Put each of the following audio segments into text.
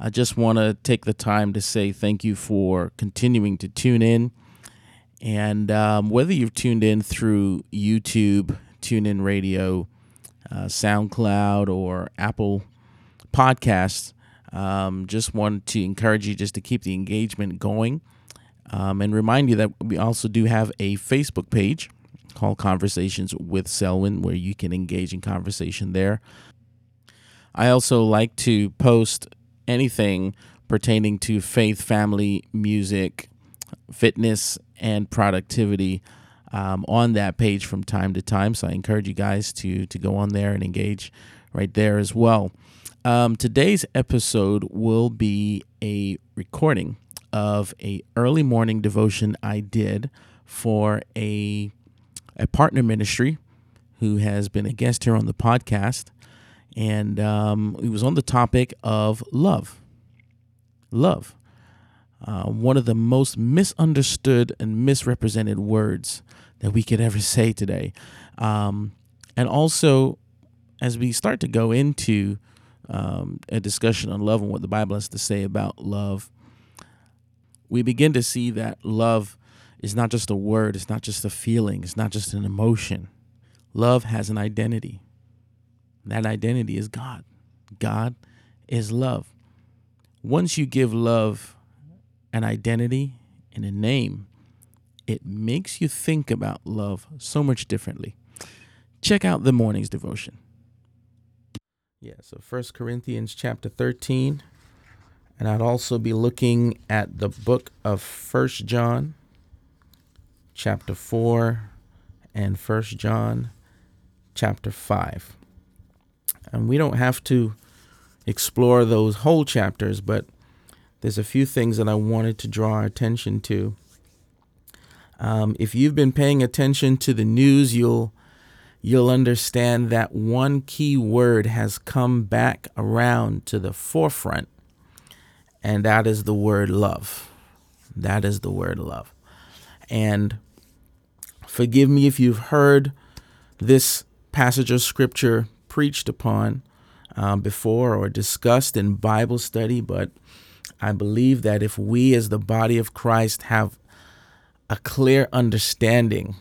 I just want to take the time to say thank you for continuing to tune in. And um, whether you've tuned in through YouTube, TuneIn Radio, uh, SoundCloud, or Apple Podcasts, um, just want to encourage you just to keep the engagement going um, and remind you that we also do have a Facebook page called Conversations with Selwyn where you can engage in conversation there. I also like to post anything pertaining to faith, family, music, fitness, and productivity um, on that page from time to time. So I encourage you guys to to go on there and engage right there as well. Um, today's episode will be a recording of a early morning devotion I did for a a partner ministry who has been a guest here on the podcast and um, it was on the topic of love. Love. Uh, one of the most misunderstood and misrepresented words that we could ever say today. Um, and also, as we start to go into um, a discussion on love and what the Bible has to say about love, we begin to see that love is not just a word, it's not just a feeling, it's not just an emotion. Love has an identity. That identity is God. God is love. Once you give love an identity and a name, it makes you think about love so much differently. Check out the morning's devotion. Yeah, so First Corinthians chapter 13. And I'd also be looking at the book of First John chapter 4 and First John chapter 5. And we don't have to explore those whole chapters, but there's a few things that I wanted to draw our attention to. Um, if you've been paying attention to the news, you'll you'll understand that one key word has come back around to the forefront, and that is the word love. That is the word love. And forgive me if you've heard this passage of scripture preached upon um, before or discussed in Bible study, but I believe that if we as the body of Christ have a clear understanding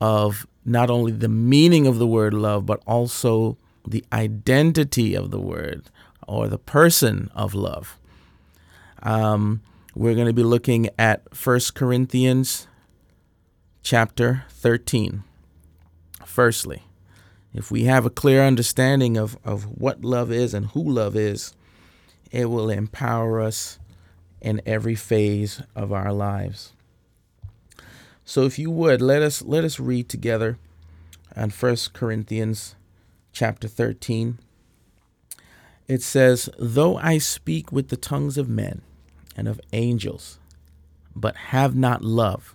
of not only the meaning of the word love, but also the identity of the word or the person of love. Um, we're going to be looking at First Corinthians chapter 13. Firstly, if we have a clear understanding of, of what love is and who love is, it will empower us in every phase of our lives. So if you would, let us let us read together on 1 Corinthians chapter 13. It says, Though I speak with the tongues of men and of angels, but have not love,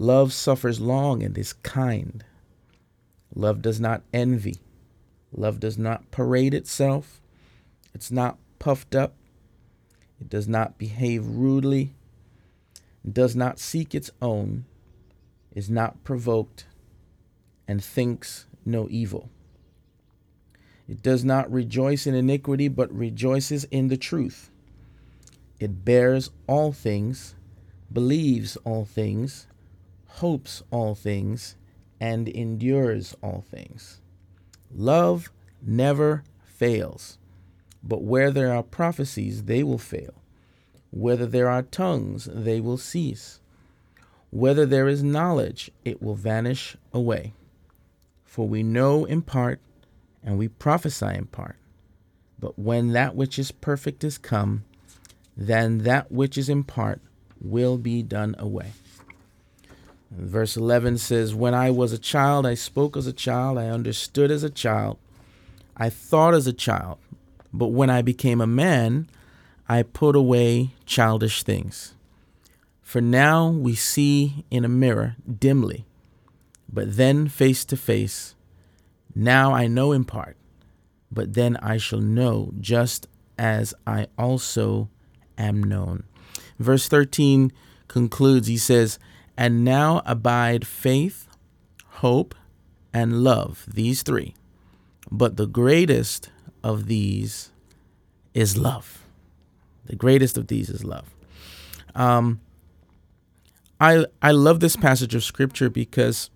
Love suffers long and is kind. Love does not envy. Love does not parade itself. It's not puffed up. It does not behave rudely. It does not seek its own. Is not provoked. And thinks no evil. It does not rejoice in iniquity, but rejoices in the truth. It bears all things, believes all things, hopes all things, and endures all things. Love never fails, but where there are prophecies, they will fail. Whether there are tongues, they will cease. Whether there is knowledge, it will vanish away. For we know in part, and we prophesy in part. But when that which is perfect is come, then that which is in part will be done away. Verse 11 says, When I was a child, I spoke as a child, I understood as a child, I thought as a child. But when I became a man, I put away childish things. For now we see in a mirror dimly, but then face to face. Now I know in part, but then I shall know just as I also am known. Verse 13 concludes, he says, And now abide faith, hope, and love, these three. But the greatest of these is love. The greatest of these is love. Um, I I love this passage of scripture because,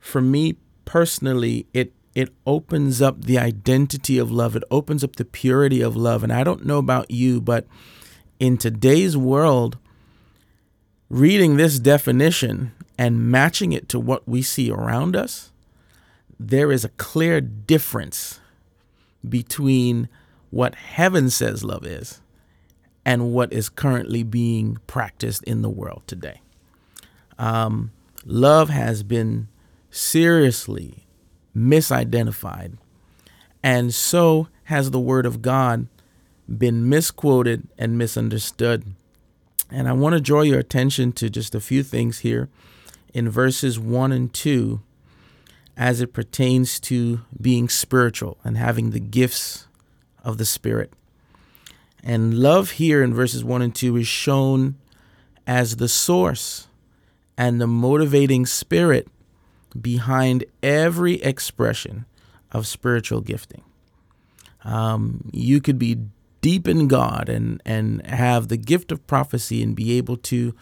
for me personally, it it opens up the identity of love. It opens up the purity of love. And I don't know about you, but in today's world, reading this definition and matching it to what we see around us, there is a clear difference between what heaven says love is and what is currently being practiced in the world today. Um, love has been seriously misidentified, and so has the Word of God been misquoted and misunderstood. And I want to draw your attention to just a few things here in verses 1 and 2 as it pertains to being spiritual and having the gifts of the Spirit. And love here in verses 1 and 2 is shown as the source and the motivating spirit behind every expression of spiritual gifting. Um, you could be deep in God and, and have the gift of prophecy and be able to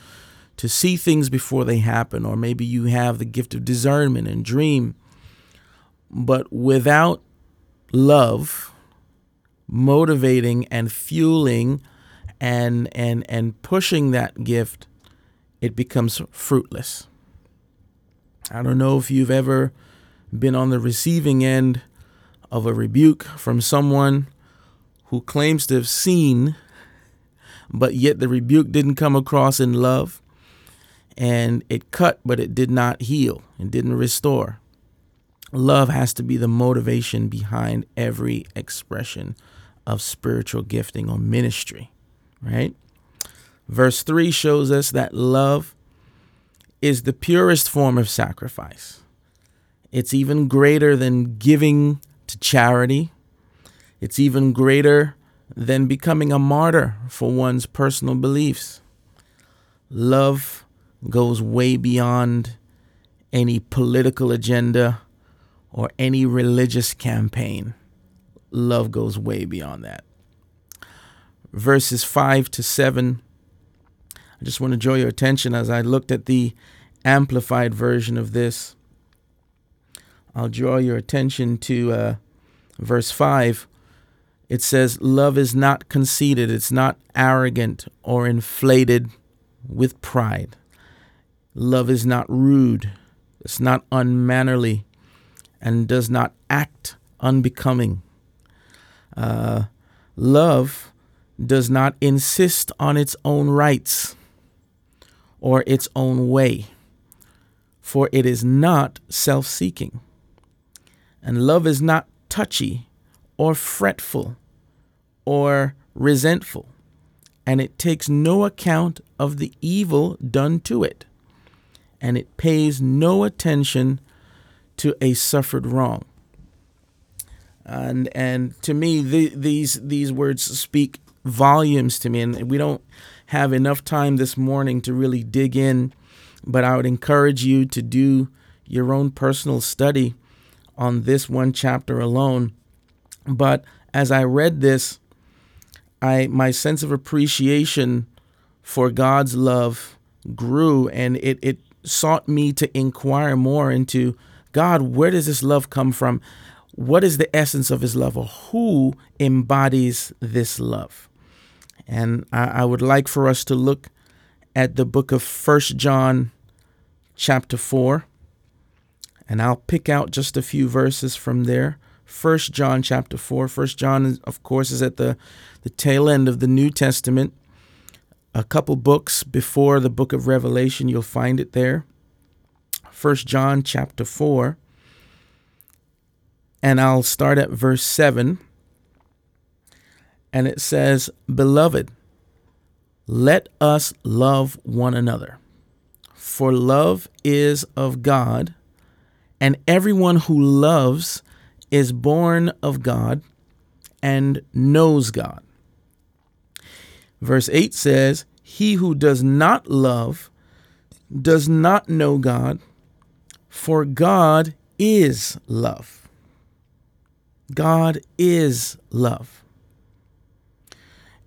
to see things before they happen, or maybe you have the gift of discernment and dream. But without love, motivating and fueling and and and pushing that gift it becomes fruitless i don't know if you've ever been on the receiving end of a rebuke from someone who claims to have seen but yet the rebuke didn't come across in love and it cut but it did not heal and didn't restore love has to be the motivation behind every expression of spiritual gifting or ministry, right? Verse 3 shows us that love is the purest form of sacrifice. It's even greater than giving to charity. It's even greater than becoming a martyr for one's personal beliefs. Love goes way beyond any political agenda or any religious campaign love goes way beyond that. Verses 5 to 7. I just want to draw your attention as I looked at the amplified version of this. I'll draw your attention to uh, verse 5. It says, Love is not conceited, it's not arrogant or inflated with pride. Love is not rude, it's not unmannerly, and does not act unbecoming. Uh, love does not insist on its own rights or its own way, for it is not self seeking. And love is not touchy or fretful or resentful, and it takes no account of the evil done to it, and it pays no attention to a suffered wrong. And and to me the, these these words speak volumes to me and we don't have enough time this morning to really dig in but i would encourage you to do your own personal study on this one chapter alone. But as i read this i my sense of appreciation for god's love grew and it it sought me to inquire more into god where does this love come from what is the essence of his love or who embodies this love? And I, I would like for us to look at the book of First John, chapter 4. And I'll pick out just a few verses from there. First John chapter 4. First John, of course, is at the, the tail end of the New Testament. A couple books before the book of Revelation, you'll find it there. First John chapter 4. And I'll start at verse 7. And it says, Beloved, let us love one another. For love is of God, and everyone who loves is born of God and knows God. Verse 8 says, He who does not love does not know God, for God is love. God is love.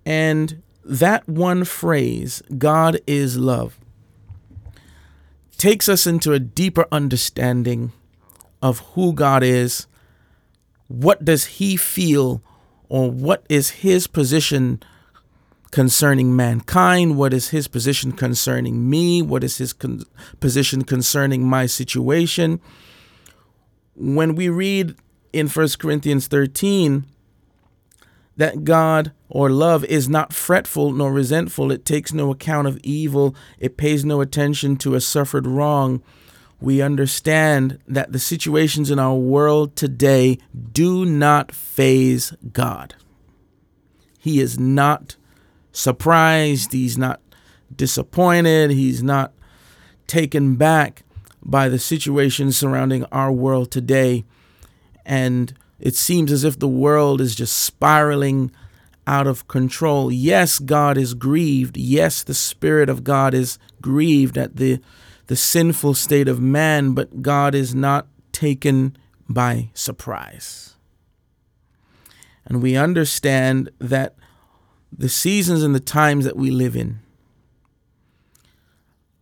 And that one phrase, God is love, takes us into a deeper understanding of who God is, what does he feel, or what is his position concerning mankind, what is his position concerning me, what is his con- position concerning my situation. When we read in 1 Corinthians 13, that God or love is not fretful nor resentful. It takes no account of evil. It pays no attention to a suffered wrong. We understand that the situations in our world today do not faze God. He is not surprised. He's not disappointed. He's not taken back by the situations surrounding our world today. And it seems as if the world is just spiraling out of control. Yes, God is grieved. Yes, the Spirit of God is grieved at the, the sinful state of man, but God is not taken by surprise. And we understand that the seasons and the times that we live in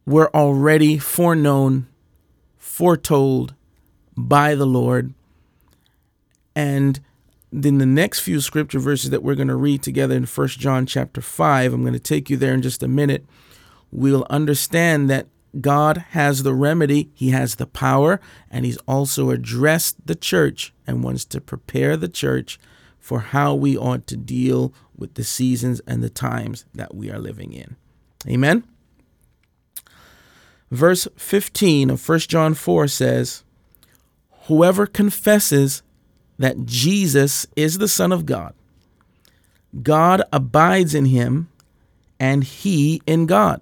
were already foreknown, foretold by the Lord and then the next few scripture verses that we're going to read together in First John chapter 5, I'm going to take you there in just a minute. We'll understand that God has the remedy, He has the power, and He's also addressed the church and wants to prepare the church for how we ought to deal with the seasons and the times that we are living in. Amen. Verse 15 of 1 John 4 says, Whoever confesses that Jesus is the Son of God. God abides in him, and he in God.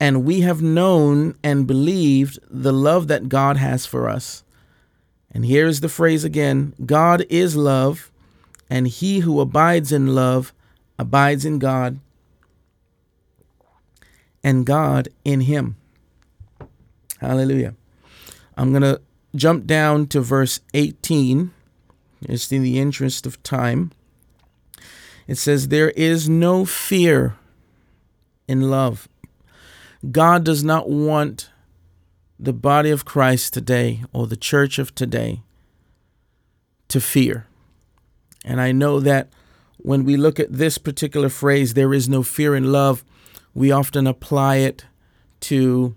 And we have known and believed the love that God has for us. And here's the phrase again God is love, and he who abides in love abides in God, and God in him. Hallelujah. I'm going to jump down to verse 18, just in the interest of time. It says, There is no fear in love. God does not want the body of Christ today or the church of today to fear. And I know that when we look at this particular phrase, there is no fear in love, we often apply it to,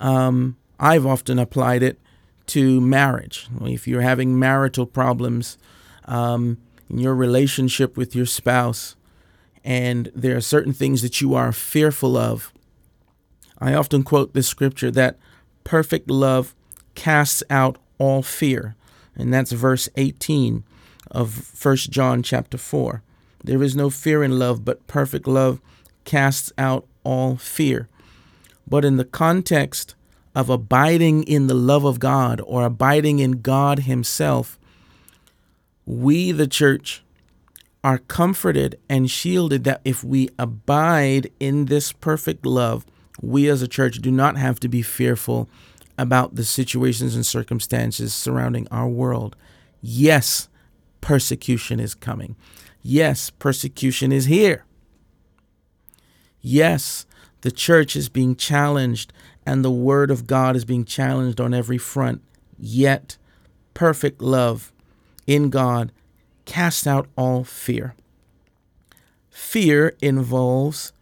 um, I've often applied it to marriage. If you're having marital problems um, in your relationship with your spouse, and there are certain things that you are fearful of, I often quote this scripture that perfect love casts out all fear. And that's verse 18 of 1 John chapter 4. There is no fear in love, but perfect love casts out all fear. But in the context of abiding in the love of God or abiding in God Himself, we, the church, are comforted and shielded that if we abide in this perfect love, we as a church do not have to be fearful about the situations and circumstances surrounding our world. Yes, persecution is coming. Yes, persecution is here. Yes, the church is being challenged and the word of God is being challenged on every front. Yet, perfect love in God casts out all fear. fear involves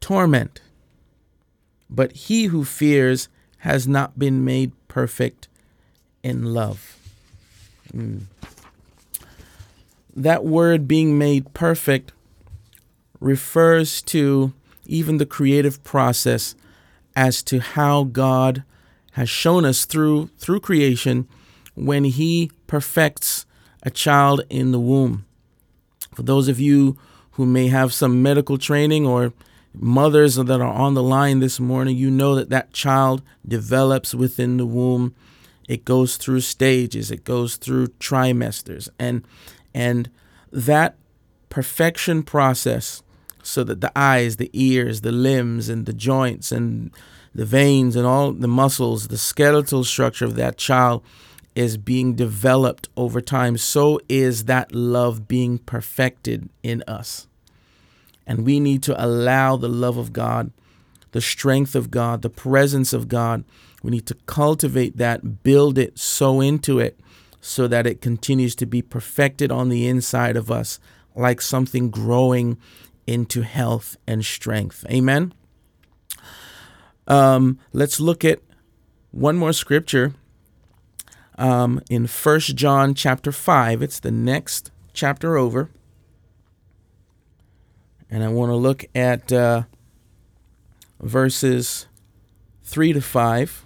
torment. But he who fears has not been made perfect in love. Mm. That word being made perfect refers to even the creative process as to how God has shown us through through creation when he perfects a child in the womb. For those of you who may have some medical training or mothers that are on the line this morning, you know that that child develops within the womb. It goes through stages, it goes through trimesters, and and that perfection process so that the eyes, the ears, the limbs, and the joints, and the veins, and all the muscles, the skeletal structure of that child is being developed over time. So is that love being perfected in us. And we need to allow the love of God, the strength of God, the presence of God. We need to cultivate that, build it, sow into it, so that it continues to be perfected on the inside of us like something growing into health and strength. Amen. Um, let's look at one more scripture um, in First John chapter 5. It's the next chapter over. And I want to look at uh, verses 3 to 5.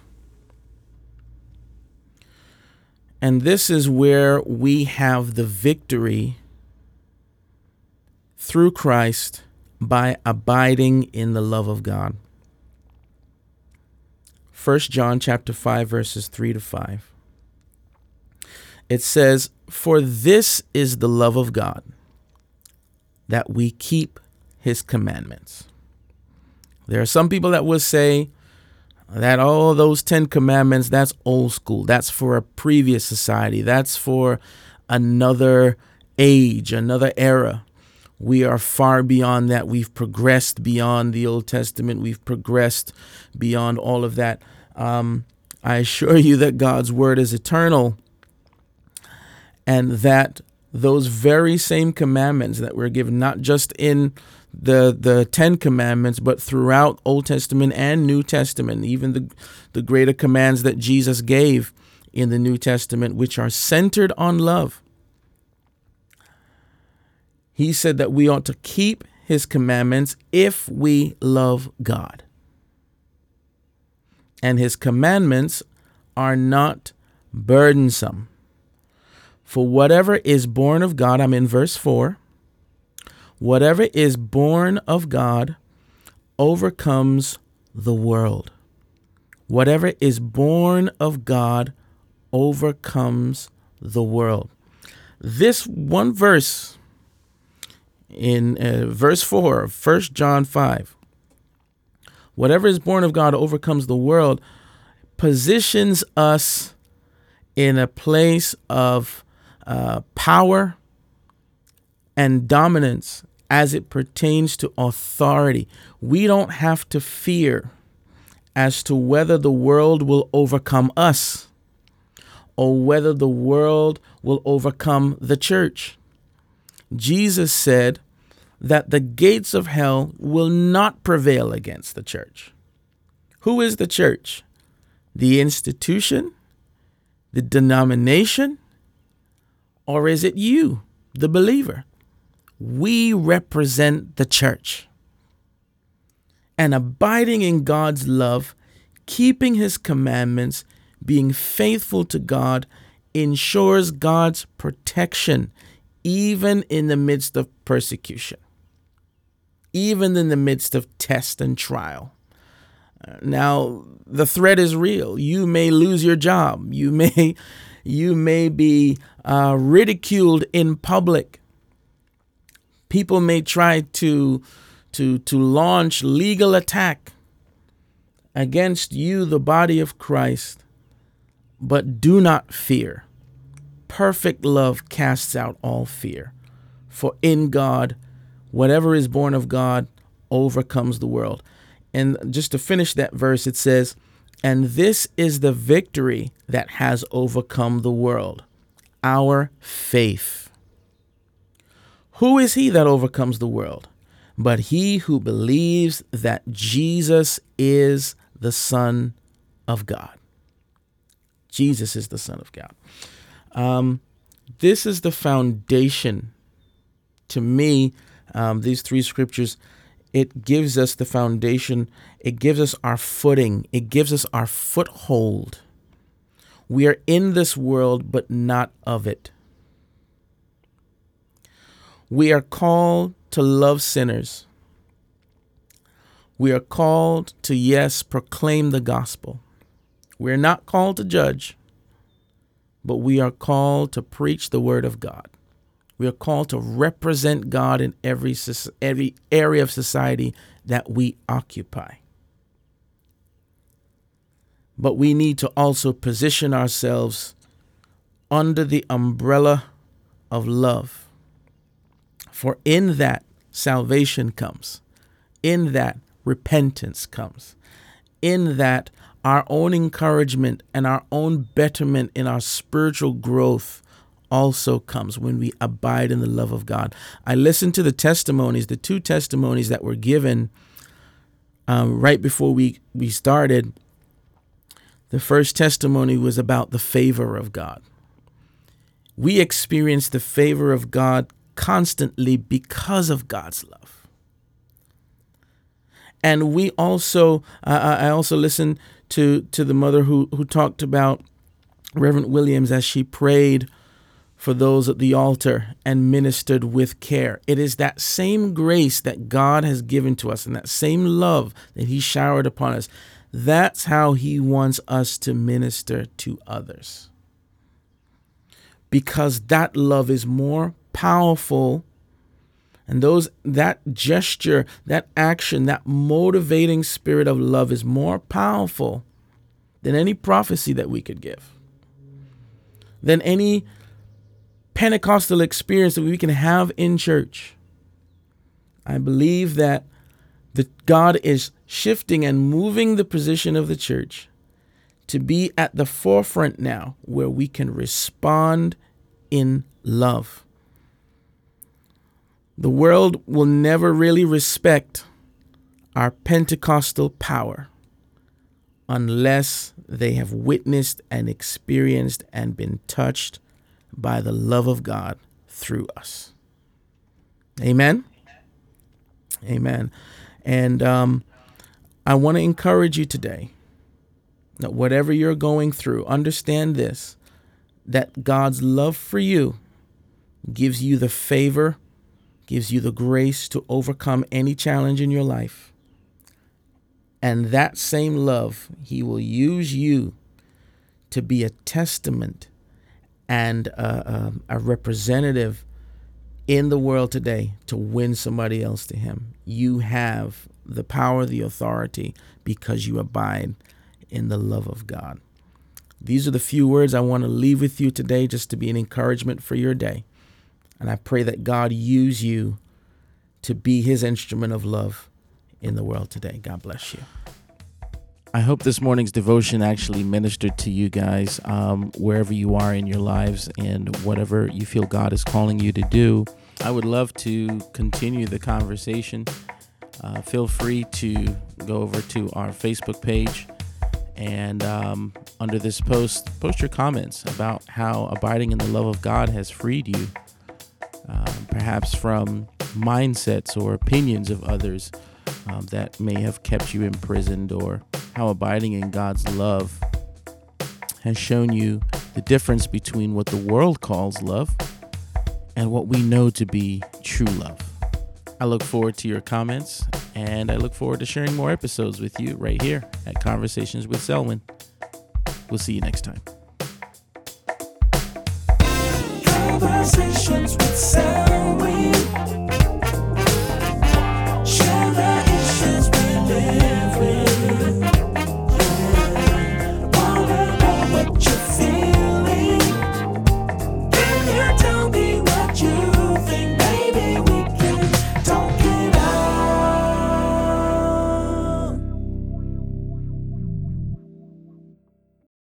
And this is where we have the victory through Christ by abiding in the love of God. 1 John chapter 5 verses 3 to 5. It says, "For this is the love of God, that we keep his commandments." There are some people that will say that all those 10 commandments that's old school. That's for a previous society. That's for another age, another era we are far beyond that. We've progressed beyond the Old Testament. We've progressed beyond all of that. Um, I assure you that God's word is eternal and that those very same commandments that were given, not just in the the Ten Commandments, but throughout Old Testament and New Testament, even the the greater commands that Jesus gave in the New Testament, which are centered on love he said that we ought to keep his commandments if we love God. And his commandments are not burdensome. For whatever is born of God, I'm in verse 4. Whatever is born of God overcomes the world. Whatever is born of God overcomes the world. This one verse in uh, verse 4 of 1 John 5. Whatever is born of God overcomes the world, positions us in a place of uh, power and dominance as it pertains to authority. We don't have to fear as to whether the world will overcome us or whether the world will overcome the church. Jesus said that the gates of hell will not prevail against the church. Who is the church? The institution? The denomination? Or is it you, the believer? We represent the church. And abiding in God's love, keeping his commandments, being faithful to God, ensures God's protection even in the midst of persecution, even in the midst of test and trial. Now, the threat is real. You may lose your job. You may, you may be uh, ridiculed in public. People may try to, to, to launch legal attack against you, the body of Christ. But do not fear perfect love casts out all fear. For in God, whatever is born of God overcomes the world. And just to finish that verse, it says, And this is the victory that has overcome the world, our faith. Who is he that overcomes the world? but he who believes that Jesus is the Son of God. Jesus is the Son of God. Um, this is the foundation to me. Um, these three scriptures, it gives us the foundation, it gives us our footing, it gives us our foothold. We are in this world, but not of it. We are called to love sinners. We are called to, yes, proclaim the gospel. We're not called to judge, but we are called to preach the word of God. We are called to represent God in every, every area of society that we occupy. But we need to also position ourselves under the umbrella of love. For in that salvation comes, in that repentance comes, in that our own encouragement and our own betterment in our spiritual growth also comes when we abide in the love of God. I listened to the testimonies, the two testimonies that were given um, right before we, we started. The first testimony was about the favor of God. We experience the favor of God constantly because of God's love. And we also, uh, I also listened to, to the mother who, who talked about Reverend Williams as she prayed for those at the altar and ministered with care. It is that same grace that God has given to us and that same love that He showered upon us. That's how He wants us to minister to others. Because that love is more powerful and those that gesture, that action, that motivating spirit of love is more powerful than any prophecy that we could give. Than any Pentecostal experience that we can have in church. I believe that the God is shifting and moving the position of the church to be at the forefront now where we can respond in love. The world will never really respect our Pentecostal power unless they have witnessed and experienced and been touched by the love of God through us. Amen. Amen. And um, I want to encourage you today that whatever you're going through, understand this that God's love for you gives you the favor gives you the grace to overcome any challenge in your life. And that same love, He will use you to be a testament and a, a, a, representative in the world today to win somebody else to Him. You have the power, the authority, because you abide in the love of God. These are the few words I want to leave with you today just to be an encouragement for your day. And I pray that God use you to be his instrument of love in the world today. God bless you. I hope this morning's devotion actually ministered to you guys um, wherever you are in your lives and whatever you feel God is calling you to do. I would love to continue the conversation. Uh, feel free to go over to our Facebook page and um, under this post, post your comments about how abiding in the love of God has freed you um, perhaps from mindsets or opinions of others um, that may have kept you imprisoned, or how abiding in God's love has shown you the difference between what the world calls love and what we know to be true love. I look forward to your comments and I look forward to sharing more episodes with you right here at Conversations with Selwyn. We'll see you next time. emotions with.